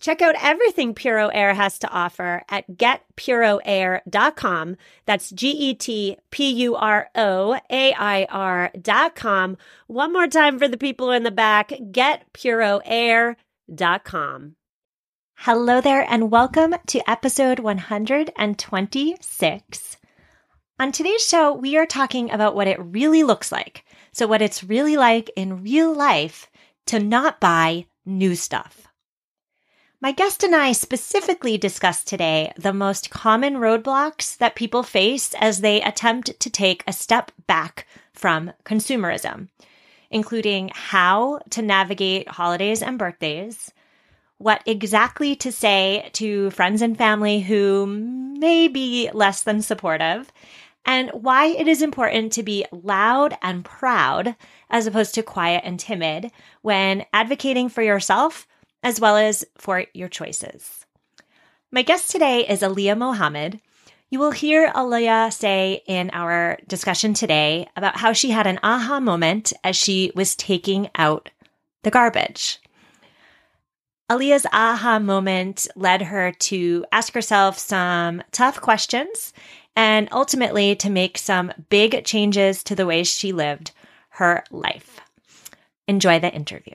Check out everything Puro Air has to offer at getpuroair.com. That's G E T P U R O A I R.com. One more time for the people in the back getpuroair.com. Hello there, and welcome to episode 126. On today's show, we are talking about what it really looks like. So, what it's really like in real life to not buy new stuff. My guest and I specifically discussed today the most common roadblocks that people face as they attempt to take a step back from consumerism, including how to navigate holidays and birthdays, what exactly to say to friends and family who may be less than supportive, and why it is important to be loud and proud as opposed to quiet and timid when advocating for yourself as well as for your choices. My guest today is Aliyah Mohammed. You will hear Aliyah say in our discussion today about how she had an aha moment as she was taking out the garbage. Aliyah's aha moment led her to ask herself some tough questions and ultimately to make some big changes to the way she lived her life. Enjoy the interview.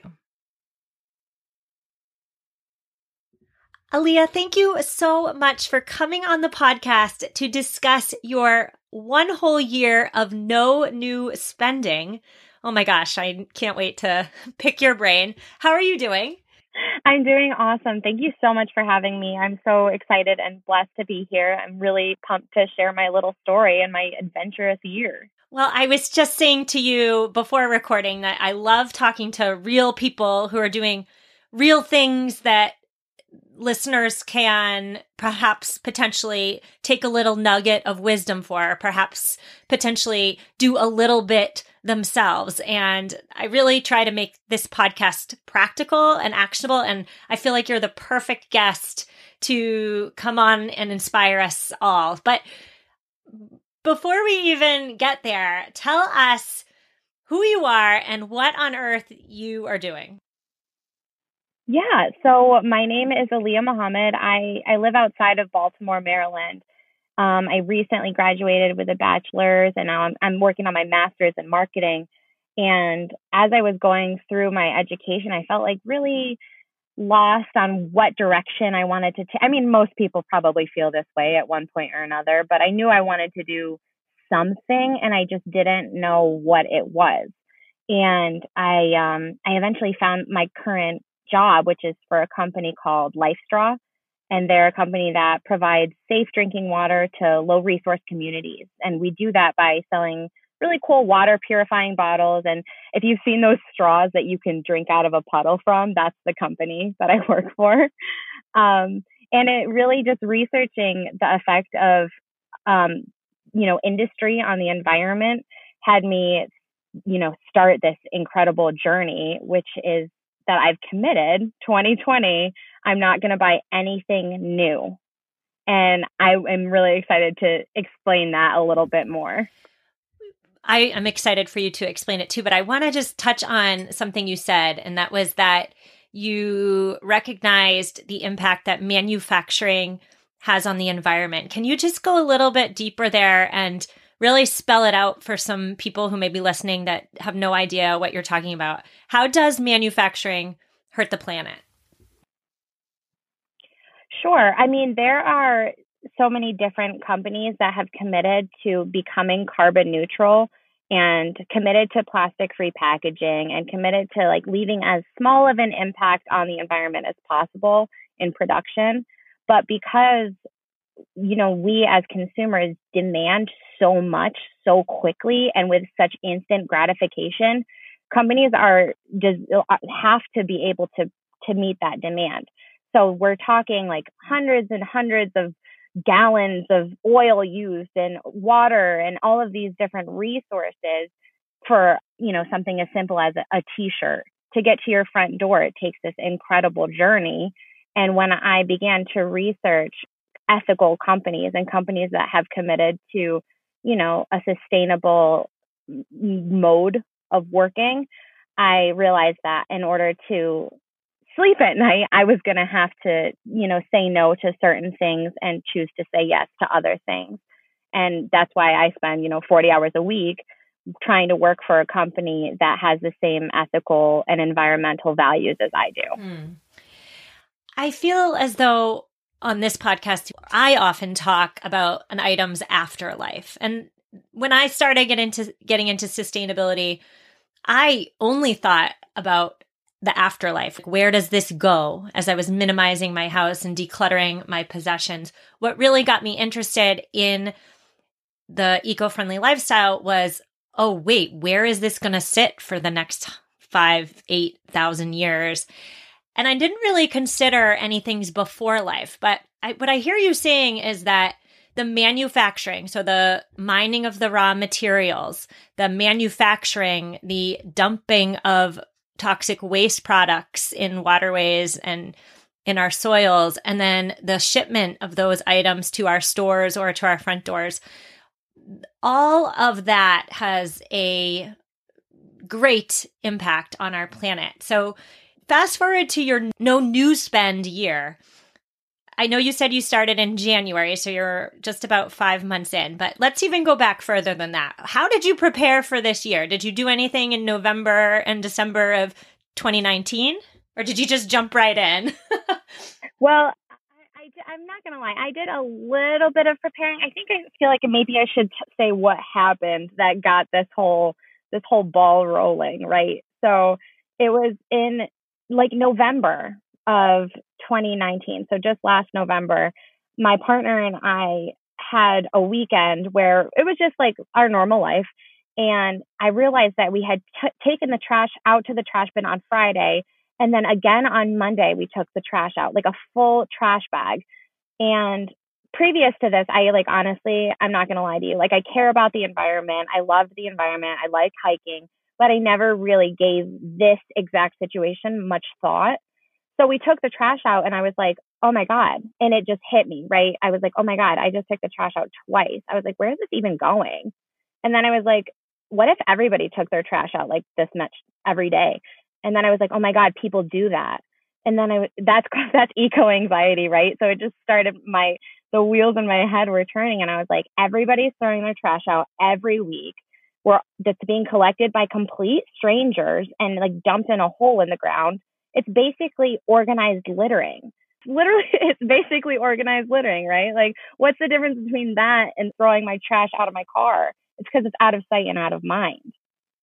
Aliyah, thank you so much for coming on the podcast to discuss your one whole year of no new spending. Oh my gosh, I can't wait to pick your brain. How are you doing? I'm doing awesome. Thank you so much for having me. I'm so excited and blessed to be here. I'm really pumped to share my little story and my adventurous year. Well, I was just saying to you before recording that I love talking to real people who are doing real things that listeners can perhaps potentially take a little nugget of wisdom for, perhaps potentially do a little bit themselves. And I really try to make this podcast practical and actionable. And I feel like you're the perfect guest to come on and inspire us all. But before we even get there, tell us who you are and what on earth you are doing. Yeah, so my name is Aliyah Mohammed. I, I live outside of Baltimore, Maryland. Um, I recently graduated with a bachelor's and now I'm, I'm working on my master's in marketing. And as I was going through my education, I felt like really lost on what direction I wanted to take. I mean, most people probably feel this way at one point or another, but I knew I wanted to do something and I just didn't know what it was. And I um, I eventually found my current job, which is for a company called LifeStraw. And they're a company that provides safe drinking water to low resource communities. And we do that by selling really cool water purifying bottles. And if you've seen those straws that you can drink out of a puddle from, that's the company that I work for. Um, and it really just researching the effect of, um, you know, industry on the environment had me, you know, start this incredible journey, which is that I've committed 2020, I'm not going to buy anything new. And I am really excited to explain that a little bit more. I am excited for you to explain it too, but I want to just touch on something you said, and that was that you recognized the impact that manufacturing has on the environment. Can you just go a little bit deeper there and really spell it out for some people who may be listening that have no idea what you're talking about. How does manufacturing hurt the planet? Sure. I mean, there are so many different companies that have committed to becoming carbon neutral and committed to plastic free packaging and committed to like leaving as small of an impact on the environment as possible in production. But because you know, we as consumers demand so much so quickly and with such instant gratification, companies are just have to be able to to meet that demand. So we're talking like hundreds and hundreds of gallons of oil used and water and all of these different resources for, you know, something as simple as a, a t-shirt. To get to your front door, it takes this incredible journey. And when I began to research ethical companies and companies that have committed to, you know, a sustainable mode of working, I realized that in order to sleep at night, I was going to have to, you know, say no to certain things and choose to say yes to other things. And that's why I spend, you know, 40 hours a week trying to work for a company that has the same ethical and environmental values as I do. Hmm. I feel as though on this podcast, I often talk about an item's afterlife. And when I started getting into getting into sustainability, I only thought about the afterlife. Where does this go? As I was minimizing my house and decluttering my possessions, what really got me interested in the eco-friendly lifestyle was, oh wait, where is this going to sit for the next five, eight thousand years? And I didn't really consider any things before life, but I, what I hear you saying is that the manufacturing, so the mining of the raw materials, the manufacturing, the dumping of toxic waste products in waterways and in our soils, and then the shipment of those items to our stores or to our front doors. All of that has a great impact on our planet. So, fast forward to your no new spend year. I know you said you started in January, so you're just about five months in, but let's even go back further than that. How did you prepare for this year? Did you do anything in November and December of 2019? Or did you just jump right in? well, I, am not going to lie. I did a little bit of preparing. I think I feel like maybe I should say what happened that got this whole this whole ball rolling, right? So it was in like November of 2019. So just last November, my partner and I had a weekend where it was just like our normal life. And I realized that we had t- taken the trash out to the trash bin on Friday. And then again on Monday, we took the trash out, like a full trash bag. And previous to this, I like honestly, I'm not going to lie to you. Like, I care about the environment. I love the environment. I like hiking, but I never really gave this exact situation much thought. So we took the trash out and I was like, oh my God. And it just hit me, right? I was like, oh my God, I just took the trash out twice. I was like, where is this even going? And then I was like, what if everybody took their trash out like this much every day? And then I was like, oh my God, people do that. And then I that's that's eco anxiety, right? So it just started my the wheels in my head were turning and I was like, everybody's throwing their trash out every week. We're that's being collected by complete strangers and like dumped in a hole in the ground it's basically organized littering. Literally, it's basically organized littering, right? Like, what's the difference between that and throwing my trash out of my car? It's because it's out of sight and out of mind.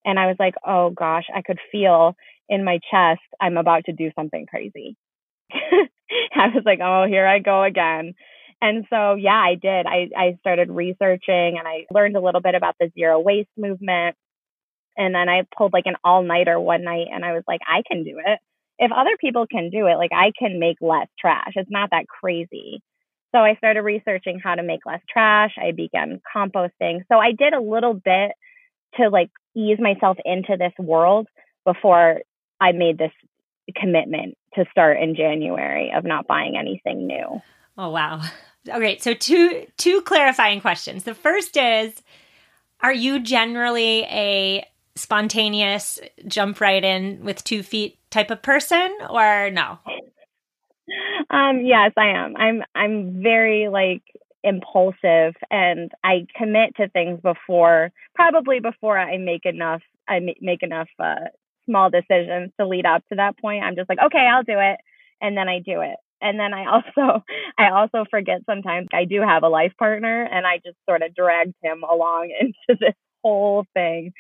And I was like, oh gosh, I could feel in my chest, I'm about to do something crazy. I was like, oh, here I go again. And so, yeah, I did. I, I started researching and I learned a little bit about the zero waste movement. And then I pulled like an all nighter one night and I was like, I can do it if other people can do it, like I can make less trash. It's not that crazy. So I started researching how to make less trash. I began composting. So I did a little bit to like ease myself into this world before I made this commitment to start in January of not buying anything new. Oh wow. Okay, so two two clarifying questions. The first is are you generally a spontaneous jump right in with two feet type of person or no? Um, yes, I am. I'm I'm very like impulsive and I commit to things before probably before I make enough I make enough uh, small decisions to lead up to that point. I'm just like, okay, I'll do it, and then I do it. And then I also I also forget sometimes I do have a life partner, and I just sort of dragged him along into this whole thing.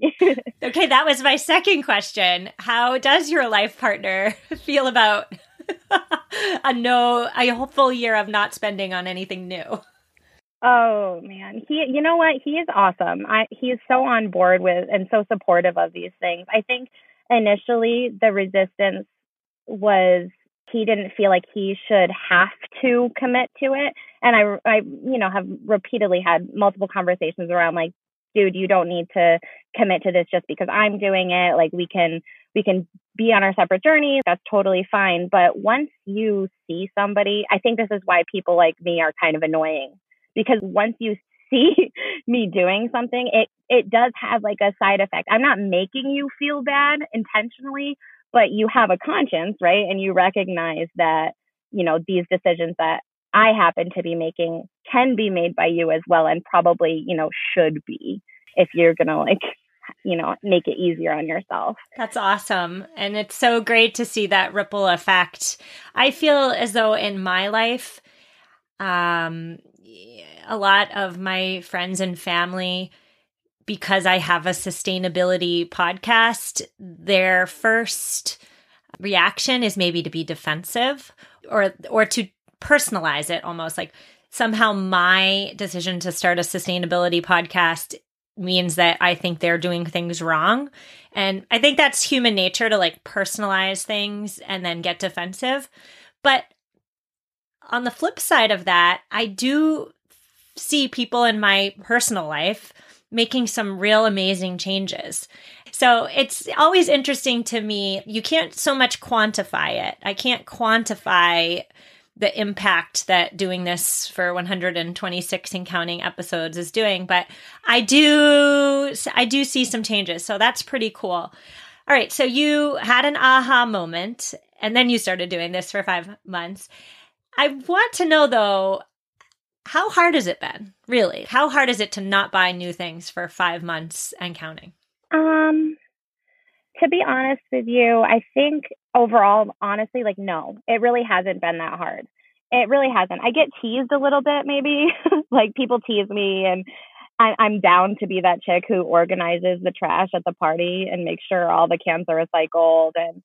okay, that was my second question. How does your life partner feel about a no a full year of not spending on anything new? Oh man, he you know what? He is awesome. I he is so on board with and so supportive of these things. I think initially the resistance was he didn't feel like he should have to commit to it. And i i you know have repeatedly had multiple conversations around like dude you don't need to commit to this just because i'm doing it. Like we can we can be on our separate journeys. That's totally fine. But once you see somebody i think this is why people like me are kind of annoying. Because once you see me doing something it it does have like a side effect. I'm not making you feel bad intentionally but you have a conscience, right? And you recognize that, you know, these decisions that I happen to be making can be made by you as well and probably, you know, should be if you're going to like, you know, make it easier on yourself. That's awesome. And it's so great to see that ripple effect. I feel as though in my life, um, a lot of my friends and family because I have a sustainability podcast, their first reaction is maybe to be defensive or or to personalize it almost like somehow my decision to start a sustainability podcast means that I think they're doing things wrong. And I think that's human nature to like personalize things and then get defensive. But on the flip side of that, I do see people in my personal life making some real amazing changes. So it's always interesting to me. You can't so much quantify it. I can't quantify the impact that doing this for 126 and counting episodes is doing, but I do I do see some changes. So that's pretty cool. All right, so you had an aha moment and then you started doing this for 5 months. I want to know though how hard has it been, really? How hard is it to not buy new things for five months and counting? Um, to be honest with you, I think overall, honestly, like, no, it really hasn't been that hard. It really hasn't. I get teased a little bit, maybe. like, people tease me, and I, I'm down to be that chick who organizes the trash at the party and makes sure all the cans are recycled. And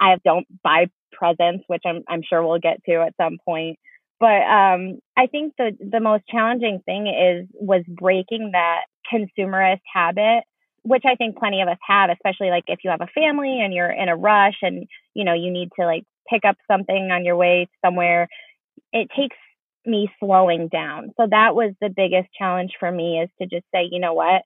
I don't buy presents, which I'm, I'm sure we'll get to at some point. But um, I think the the most challenging thing is was breaking that consumerist habit, which I think plenty of us have, especially like if you have a family and you're in a rush and you know you need to like pick up something on your way somewhere. It takes me slowing down. So that was the biggest challenge for me is to just say, you know what,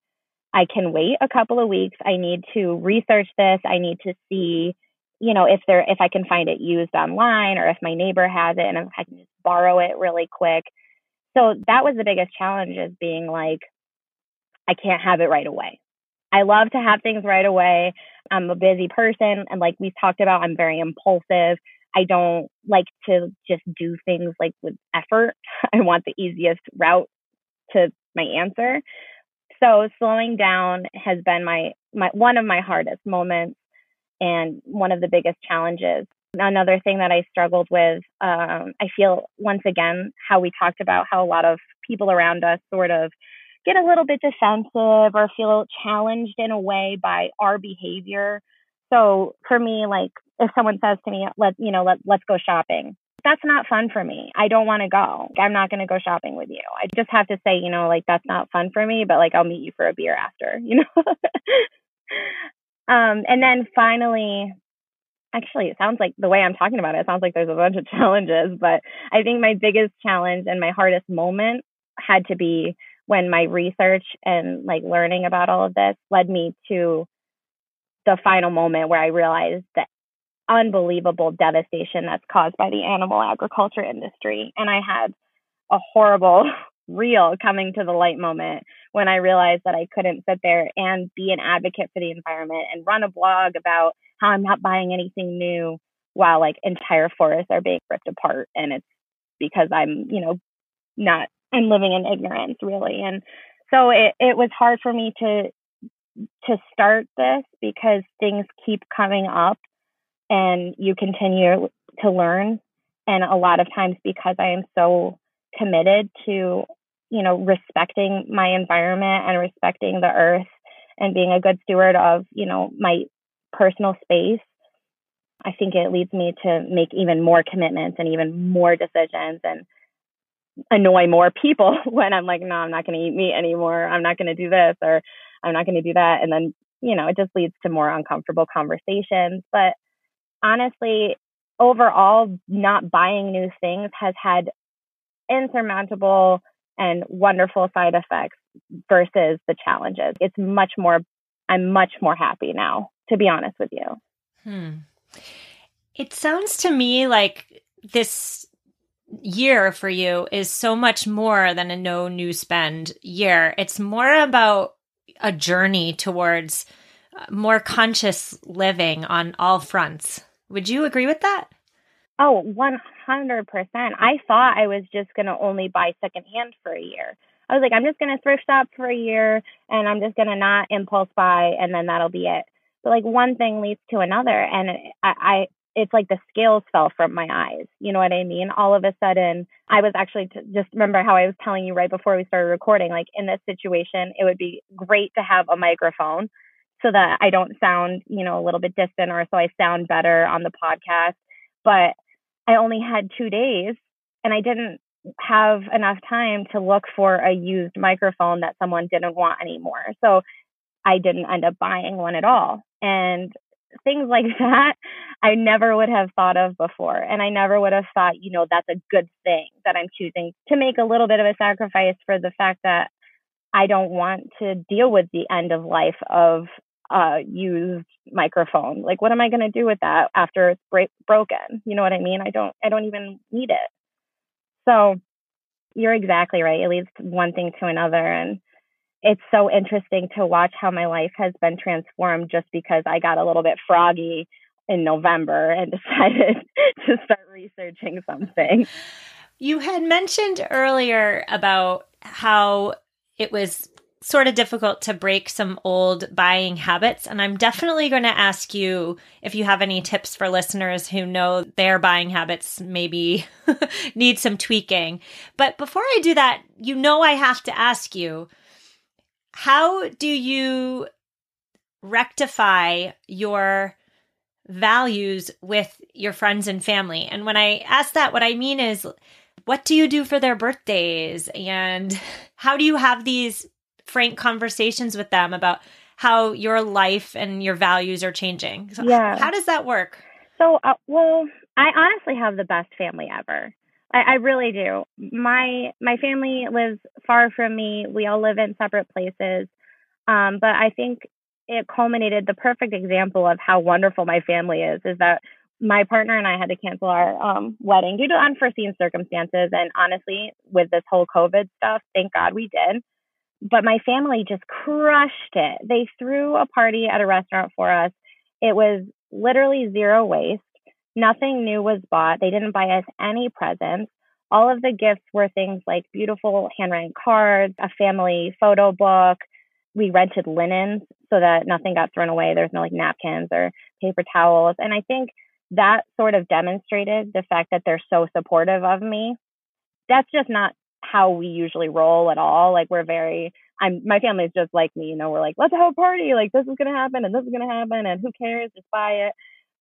I can wait a couple of weeks. I need to research this. I need to see you know, if there if I can find it used online or if my neighbor has it and I can just borrow it really quick. So that was the biggest challenge is being like, I can't have it right away. I love to have things right away. I'm a busy person and like we've talked about, I'm very impulsive. I don't like to just do things like with effort. I want the easiest route to my answer. So slowing down has been my my one of my hardest moments and one of the biggest challenges. Another thing that I struggled with, um, I feel once again, how we talked about how a lot of people around us sort of get a little bit defensive or feel challenged in a way by our behavior. So for me, like if someone says to me, let you know, let let's go shopping. That's not fun for me. I don't want to go. I'm not going to go shopping with you. I just have to say, you know, like that's not fun for me, but like I'll meet you for a beer after, you know. Um, and then finally, actually, it sounds like the way I'm talking about it, it sounds like there's a bunch of challenges, but I think my biggest challenge and my hardest moment had to be when my research and like learning about all of this led me to the final moment where I realized the unbelievable devastation that's caused by the animal agriculture industry. And I had a horrible real coming to the light moment when I realized that I couldn't sit there and be an advocate for the environment and run a blog about how I'm not buying anything new while like entire forests are being ripped apart. And it's because I'm, you know, not, I'm living in ignorance really. And so it, it was hard for me to, to start this because things keep coming up and you continue to learn. And a lot of times because I am so committed to you know, respecting my environment and respecting the earth and being a good steward of, you know, my personal space, I think it leads me to make even more commitments and even more decisions and annoy more people when I'm like, no, I'm not going to eat meat anymore. I'm not going to do this or I'm not going to do that. And then, you know, it just leads to more uncomfortable conversations. But honestly, overall, not buying new things has had insurmountable and wonderful side effects versus the challenges. It's much more, I'm much more happy now, to be honest with you. Hmm. It sounds to me like this year for you is so much more than a no new spend year. It's more about a journey towards uh, more conscious living on all fronts. Would you agree with that? Oh, 100%. I thought I was just going to only buy secondhand for a year. I was like, I'm just going to thrift shop for a year and I'm just going to not impulse buy and then that'll be it. But like one thing leads to another. And I, I it's like the scales fell from my eyes. You know what I mean? All of a sudden, I was actually t- just remember how I was telling you right before we started recording. Like in this situation, it would be great to have a microphone so that I don't sound, you know, a little bit distant or so I sound better on the podcast. But I only had two days and I didn't have enough time to look for a used microphone that someone didn't want anymore. So I didn't end up buying one at all. And things like that, I never would have thought of before. And I never would have thought, you know, that's a good thing that I'm choosing to make a little bit of a sacrifice for the fact that I don't want to deal with the end of life of uh, used microphone. Like, what am I going to do with that after it's break- broken? You know what I mean? I don't, I don't even need it. So you're exactly right. It leads one thing to another. And it's so interesting to watch how my life has been transformed just because I got a little bit froggy in November and decided to start researching something. You had mentioned earlier about how it was sort of difficult to break some old buying habits. And I'm definitely going to ask you if you have any tips for listeners who know their buying habits maybe need some tweaking. But before I do that, you know, I have to ask you how do you rectify your values with your friends and family? And when I ask that, what I mean is, what do you do for their birthdays? And how do you have these frank conversations with them about how your life and your values are changing. So yeah. How does that work? So, uh, well, I honestly have the best family ever. I, I really do. My my family lives far from me. We all live in separate places. Um, but I think it culminated the perfect example of how wonderful my family is. Is that my partner and I had to cancel our um, wedding due to unforeseen circumstances. And honestly, with this whole COVID stuff, thank God we did but my family just crushed it. They threw a party at a restaurant for us. It was literally zero waste. Nothing new was bought. They didn't buy us any presents. All of the gifts were things like beautiful handwritten cards, a family photo book. We rented linens so that nothing got thrown away. There's no like napkins or paper towels. And I think that sort of demonstrated the fact that they're so supportive of me. That's just not how we usually roll at all. Like we're very I'm my family is just like me, you know, we're like, let's have a party, like this is gonna happen and this is gonna happen and who cares, just buy it.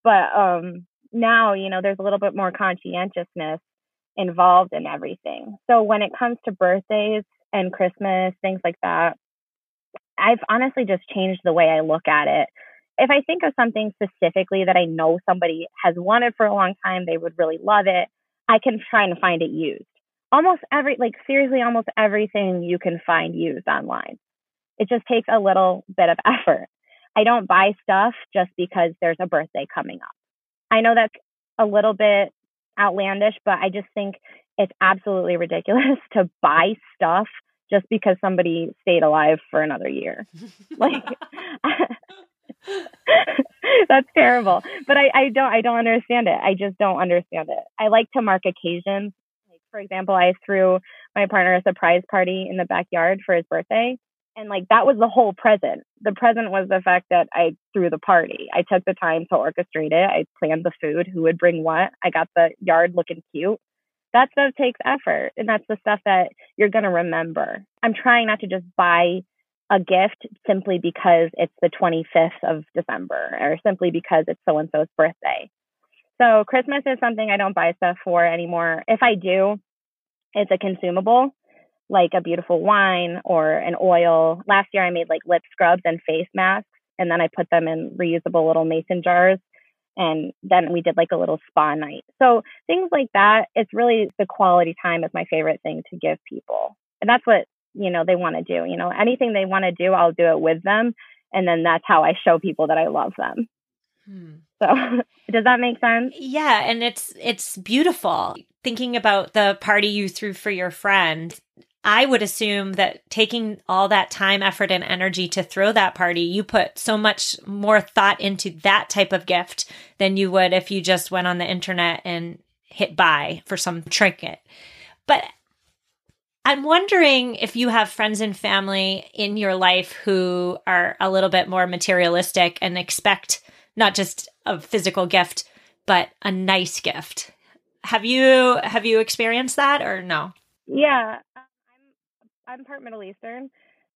But um now, you know, there's a little bit more conscientiousness involved in everything. So when it comes to birthdays and Christmas, things like that, I've honestly just changed the way I look at it. If I think of something specifically that I know somebody has wanted for a long time, they would really love it, I can try and find it used almost every like seriously almost everything you can find used online. It just takes a little bit of effort. I don't buy stuff just because there's a birthday coming up. I know that's a little bit outlandish but i just think it's absolutely ridiculous to buy stuff just because somebody stayed alive for another year. Like that's terrible. But I, I don't i don't understand it. I just don't understand it. I like to mark occasions for example, I threw my partner a surprise party in the backyard for his birthday. And like that was the whole present. The present was the fact that I threw the party. I took the time to orchestrate it. I planned the food, who would bring what. I got the yard looking cute. that stuff takes effort and that's the stuff that you're going to remember. I'm trying not to just buy a gift simply because it's the 25th of December or simply because it's so and so's birthday. So Christmas is something I don't buy stuff for anymore. If I do, it's a consumable like a beautiful wine or an oil. Last year I made like lip scrubs and face masks and then I put them in reusable little mason jars and then we did like a little spa night. So things like that, it's really the quality time is my favorite thing to give people. And that's what, you know, they want to do. You know, anything they want to do, I'll do it with them. And then that's how I show people that I love them. Hmm. So does that make sense? Yeah, and it's it's beautiful. Thinking about the party you threw for your friend, I would assume that taking all that time, effort, and energy to throw that party, you put so much more thought into that type of gift than you would if you just went on the internet and hit buy for some trinket. But I'm wondering if you have friends and family in your life who are a little bit more materialistic and expect not just a physical gift, but a nice gift. Have you have you experienced that or no? Yeah, I'm part Middle Eastern,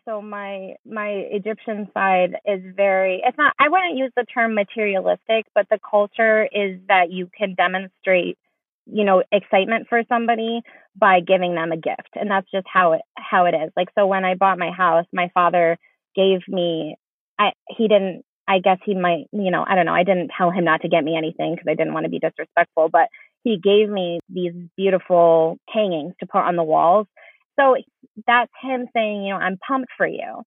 so my my Egyptian side is very. It's not. I wouldn't use the term materialistic, but the culture is that you can demonstrate, you know, excitement for somebody by giving them a gift, and that's just how it how it is. Like so, when I bought my house, my father gave me. I he didn't. I guess he might, you know, I don't know. I didn't tell him not to get me anything because I didn't want to be disrespectful, but he gave me these beautiful hangings to put on the walls so that's him saying, you know, I'm pumped for you.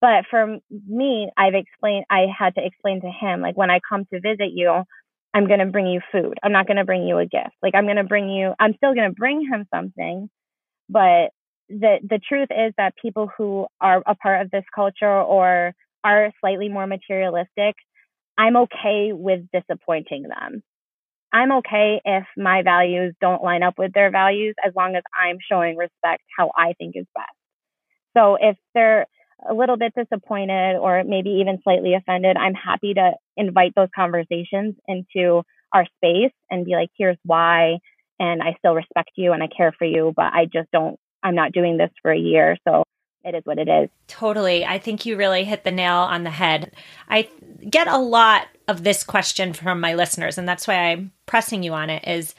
But for me, I've explained, I had to explain to him, like, when I come to visit you, I'm going to bring you food. I'm not going to bring you a gift. Like, I'm going to bring you, I'm still going to bring him something. But the, the truth is that people who are a part of this culture or are slightly more materialistic, I'm okay with disappointing them. I'm okay if my values don't line up with their values as long as I'm showing respect how I think is best. So if they're a little bit disappointed or maybe even slightly offended, I'm happy to invite those conversations into our space and be like, here's why. And I still respect you and I care for you, but I just don't, I'm not doing this for a year. So it is what it is. Totally. I think you really hit the nail on the head. I get a lot of this question from my listeners, and that's why I'm pressing you on it is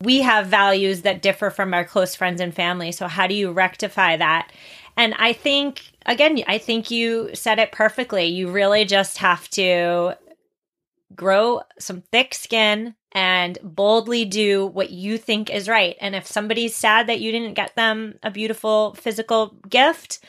we have values that differ from our close friends and family. So how do you rectify that? And I think again, I think you said it perfectly. You really just have to grow some thick skin and boldly do what you think is right. And if somebody's sad that you didn't get them a beautiful physical gift,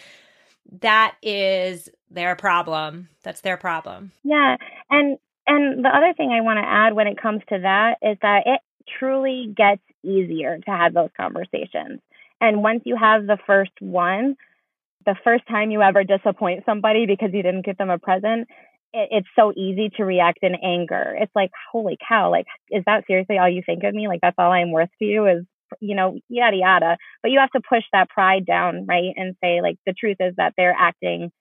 that is their problem. That's their problem. Yeah. And and the other thing I want to add when it comes to that is that it truly gets easier to have those conversations. And once you have the first one, the first time you ever disappoint somebody because you didn't give them a present, it, it's so easy to react in anger. It's like, holy cow, like, is that seriously all you think of me? Like, that's all I'm worth to you is, you know, yada, yada. But you have to push that pride down, right? And say, like, the truth is that they're acting,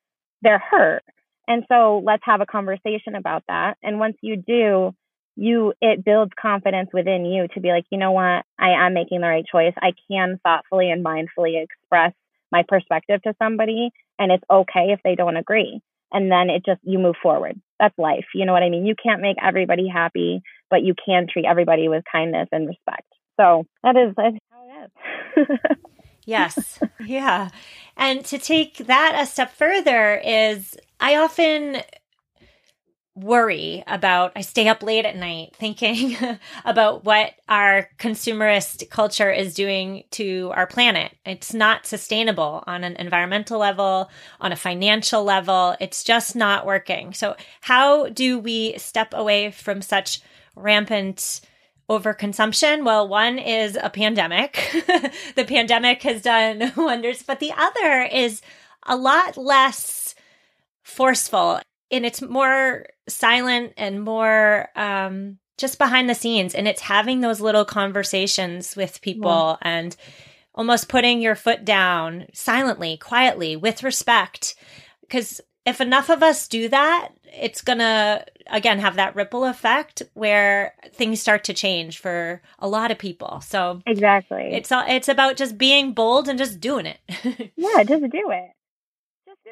they're hurt and so let's have a conversation about that. And once you do, you it builds confidence within you to be like, you know what, I am making the right choice. I can thoughtfully and mindfully express my perspective to somebody and it's okay if they don't agree. And then it just you move forward. That's life. You know what I mean? You can't make everybody happy, but you can treat everybody with kindness and respect. So that is how it is. yes. Yeah. And to take that a step further is I often worry about I stay up late at night thinking about what our consumerist culture is doing to our planet. It's not sustainable on an environmental level, on a financial level. It's just not working. So how do we step away from such rampant overconsumption? Well, one is a pandemic. the pandemic has done wonders, but the other is a lot less forceful and it's more silent and more um, just behind the scenes and it's having those little conversations with people yeah. and almost putting your foot down silently quietly with respect because if enough of us do that it's gonna again have that ripple effect where things start to change for a lot of people. So exactly, it's it's about just being bold and just doing it. yeah, just do it.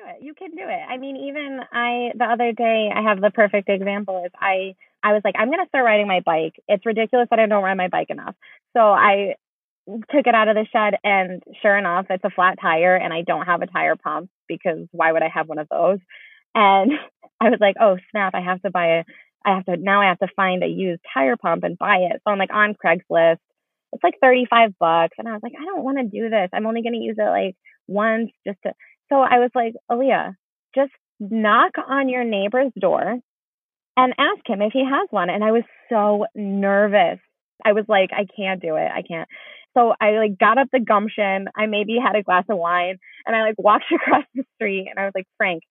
Do it. You can do it. I mean, even I the other day I have the perfect example is I I was like I'm gonna start riding my bike. It's ridiculous that I don't ride my bike enough. So I took it out of the shed and sure enough it's a flat tire and I don't have a tire pump because why would I have one of those? And I was like, oh snap, I have to buy a, I have to, now I have to find a used tire pump and buy it. So I'm like on Craigslist. It's like 35 bucks. And I was like, I don't want to do this. I'm only going to use it like once just to. So I was like, Aliyah, just knock on your neighbor's door and ask him if he has one. And I was so nervous. I was like, I can't do it. I can't. So I like got up the gumption. I maybe had a glass of wine and I like walked across the street and I was like, Frank,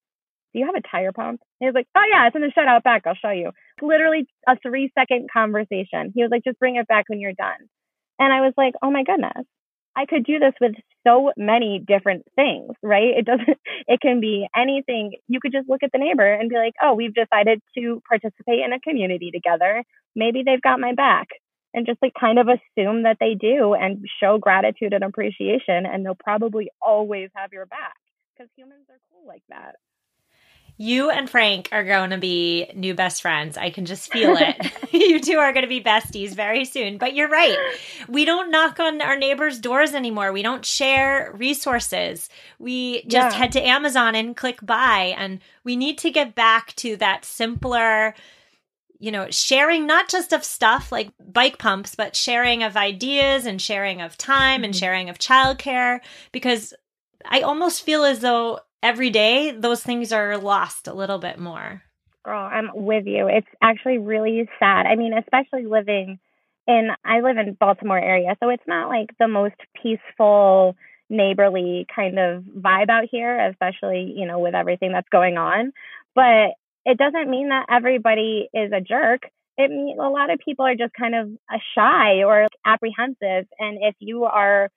do you have a tire pump? he was like, oh yeah, it's in the shed out back. I'll show you. Literally a three second conversation. He was like, just bring it back when you're done. And I was like, oh my goodness, I could do this with so many different things, right? It doesn't, it can be anything. You could just look at the neighbor and be like, oh, we've decided to participate in a community together. Maybe they've got my back. And just like kind of assume that they do and show gratitude and appreciation, and they'll probably always have your back because humans are cool like that. You and Frank are going to be new best friends. I can just feel it. you two are going to be besties very soon. But you're right. We don't knock on our neighbors' doors anymore. We don't share resources. We just yeah. head to Amazon and click buy. And we need to get back to that simpler, you know, sharing not just of stuff like bike pumps, but sharing of ideas and sharing of time mm-hmm. and sharing of childcare. Because I almost feel as though every day, those things are lost a little bit more. Girl, I'm with you. It's actually really sad. I mean, especially living in, I live in Baltimore area, so it's not like the most peaceful, neighborly kind of vibe out here, especially, you know, with everything that's going on. But it doesn't mean that everybody is a jerk. It means a lot of people are just kind of shy or apprehensive. And if you are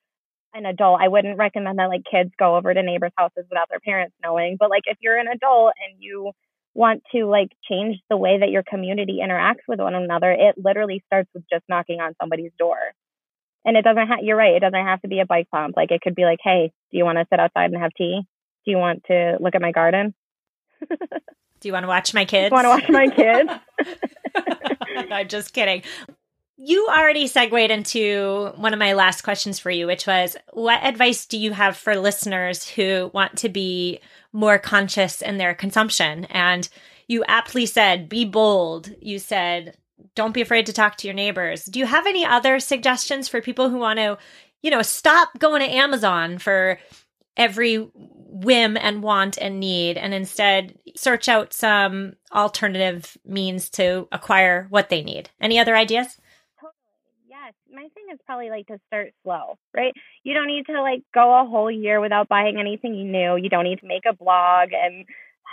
an adult, I wouldn't recommend that like kids go over to neighbors' houses without their parents knowing. But like if you're an adult and you want to like change the way that your community interacts with one another, it literally starts with just knocking on somebody's door. And it doesn't have, you're right, it doesn't have to be a bike pump. Like it could be like, hey, do you want to sit outside and have tea? Do you want to look at my garden? do you want to watch my kids? Want to watch my kids? I'm just kidding you already segued into one of my last questions for you, which was what advice do you have for listeners who want to be more conscious in their consumption? And you aptly said, be bold. You said, don't be afraid to talk to your neighbors. Do you have any other suggestions for people who want to, you know, stop going to Amazon for every whim and want and need and instead search out some alternative means to acquire what they need? Any other ideas? My thing is probably like to start slow, right? You don't need to like go a whole year without buying anything new. You don't need to make a blog and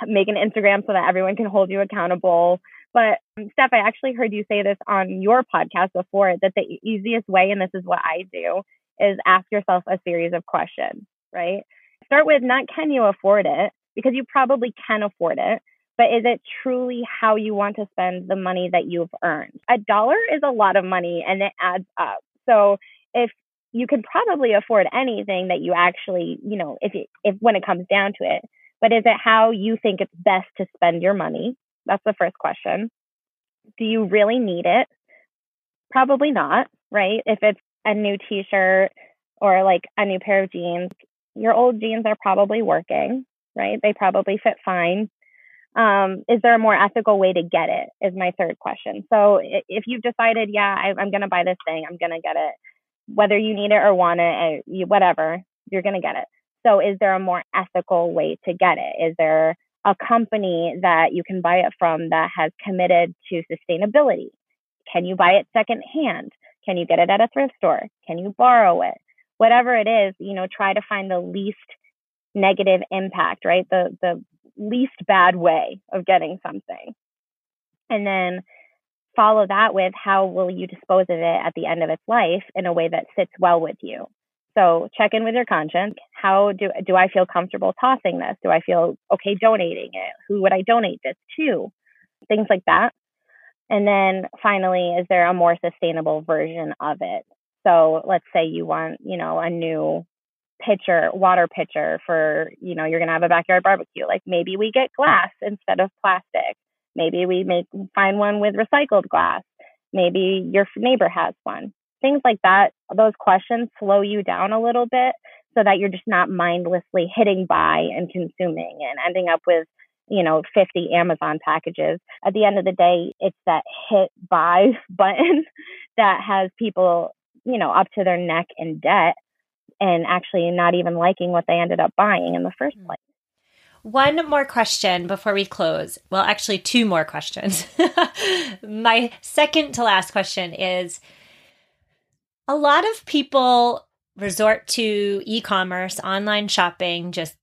make an Instagram so that everyone can hold you accountable. But um, Steph, I actually heard you say this on your podcast before that the easiest way, and this is what I do, is ask yourself a series of questions, right? Start with not can you afford it, because you probably can afford it but is it truly how you want to spend the money that you've earned? A dollar is a lot of money and it adds up. So if you can probably afford anything that you actually, you know, if it, if when it comes down to it, but is it how you think it's best to spend your money? That's the first question. Do you really need it? Probably not, right? If it's a new t-shirt or like a new pair of jeans, your old jeans are probably working, right? They probably fit fine um, is there a more ethical way to get it is my third question. So if you've decided yeah I, am going to buy this thing i'm going to get it whether you need it or want it you, whatever you're going to get it. So is there a more ethical way to get it? Is there a company that you can buy it from that has committed to sustainability? Can you buy it secondhand? Can you get it at a thrift store? Can you borrow it? Whatever it is you know try to find the least negative impact right the the least bad way of getting something. And then follow that with how will you dispose of it at the end of its life in a way that sits well with you. So check in with your conscience. How do do I feel comfortable tossing this? Do I feel okay donating it? Who would I donate this to? Things like that. And then finally, is there a more sustainable version of it? So let's say you want, you know, a new pitcher, water pitcher for, you know, you're going to have a backyard barbecue. Like maybe we get glass instead of plastic. Maybe we make find one with recycled glass. Maybe your neighbor has one. Things like that. Those questions slow you down a little bit so that you're just not mindlessly hitting buy and consuming and ending up with you know 50 amazon packages at the end of the day it's that hit buy button that has people you know up to their neck in debt and actually not even liking what they ended up buying in the first hmm. place one more question before we close. Well, actually, two more questions. My second to last question is a lot of people resort to e commerce, online shopping, just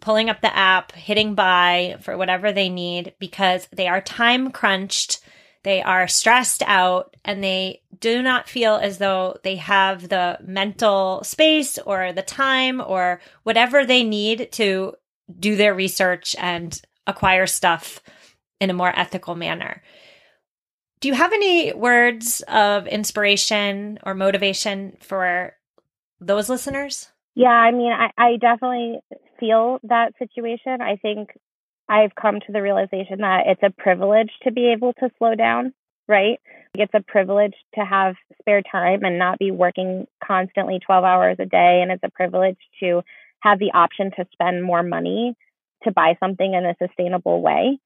pulling up the app, hitting buy for whatever they need because they are time crunched, they are stressed out, and they do not feel as though they have the mental space or the time or whatever they need to do their research and acquire stuff in a more ethical manner. Do you have any words of inspiration or motivation for those listeners? Yeah, I mean, I, I definitely feel that situation. I think I've come to the realization that it's a privilege to be able to slow down, right? It's a privilege to have spare time and not be working constantly 12 hours a day. And it's a privilege to have the option to spend more money to buy something in a sustainable way.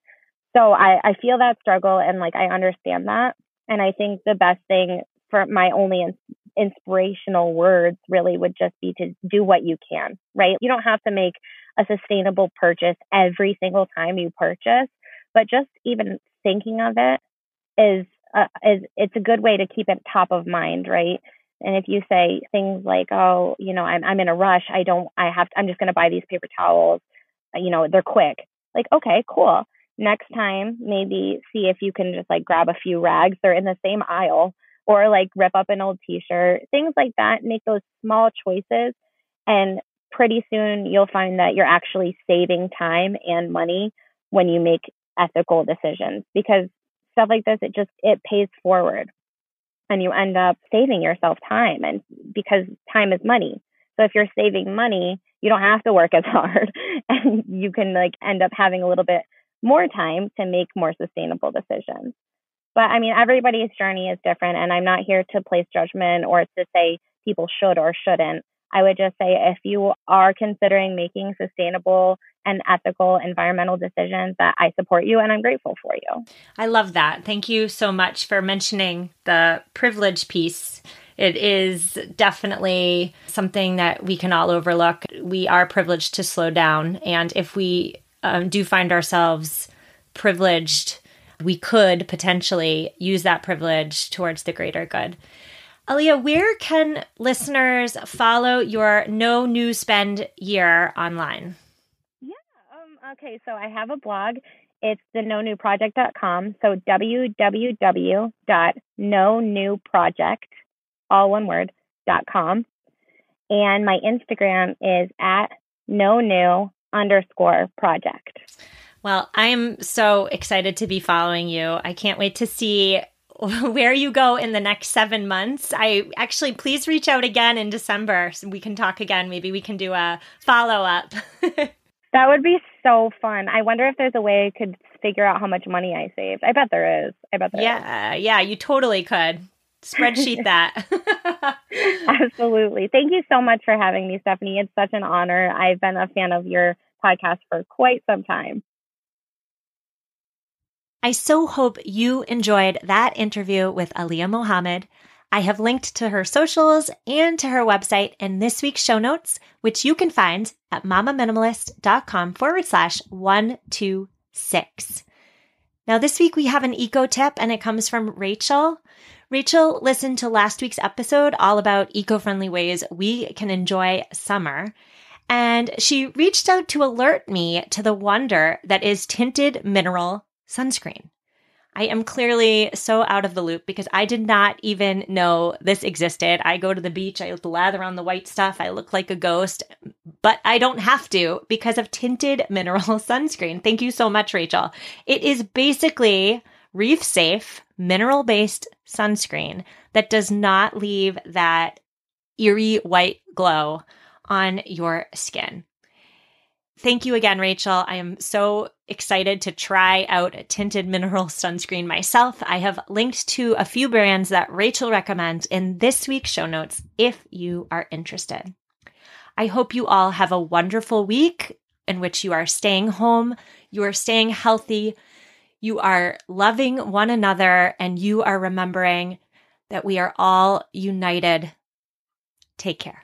So I, I feel that struggle and like I understand that. And I think the best thing for my only in, inspirational words really would just be to do what you can, right? You don't have to make a sustainable purchase every single time you purchase, but just even thinking of it is uh, is it's a good way to keep it top of mind, right? And if you say things like, "Oh, you know, I'm I'm in a rush. I don't. I have. I'm just going to buy these paper towels. Uh, you know, they're quick." Like, okay, cool. Next time, maybe see if you can just like grab a few rags. They're in the same aisle, or like rip up an old T-shirt. Things like that. Make those small choices, and pretty soon you'll find that you're actually saving time and money when you make ethical decisions because stuff like this it just it pays forward and you end up saving yourself time and because time is money. So if you're saving money you don't have to work as hard and you can like end up having a little bit more time to make more sustainable decisions. But i mean everybody's journey is different and i'm not here to place judgment or to say people should or shouldn't i would just say if you are considering making sustainable and ethical environmental decisions that I support you and I'm grateful for you. I love that. Thank you so much for mentioning the privilege piece. It is definitely something that we can all overlook. We are privileged to slow down. And if we um, do find ourselves privileged, we could potentially use that privilege towards the greater good. Aliyah, where can listeners follow your no new spend year online? Yeah. Um, okay, so I have a blog. It's the no new project.com. So www.nonewproject, all one word, dot com. And my Instagram is at no new underscore project. Well, I'm so excited to be following you. I can't wait to see where you go in the next seven months. I actually, please reach out again in December so we can talk again. Maybe we can do a follow up. That would be so fun. I wonder if there's a way I could figure out how much money I saved. I bet there is. I bet there yeah, is. yeah, you totally could. Spreadsheet that. Absolutely. Thank you so much for having me, Stephanie. It's such an honor. I've been a fan of your podcast for quite some time. I so hope you enjoyed that interview with Aliyah Mohammed. I have linked to her socials and to her website in this week's show notes, which you can find at mamaminimalist.com forward slash 126. Now, this week we have an eco tip and it comes from Rachel. Rachel listened to last week's episode all about eco friendly ways we can enjoy summer. And she reached out to alert me to the wonder that is tinted mineral sunscreen. I am clearly so out of the loop because I did not even know this existed. I go to the beach, I lather on the white stuff, I look like a ghost, but I don't have to because of tinted mineral sunscreen. Thank you so much, Rachel. It is basically reef safe, mineral based sunscreen that does not leave that eerie white glow on your skin. Thank you again, Rachel. I am so excited to try out a tinted mineral sunscreen myself. I have linked to a few brands that Rachel recommends in this week's show notes if you are interested. I hope you all have a wonderful week in which you are staying home, you are staying healthy, you are loving one another, and you are remembering that we are all united. Take care.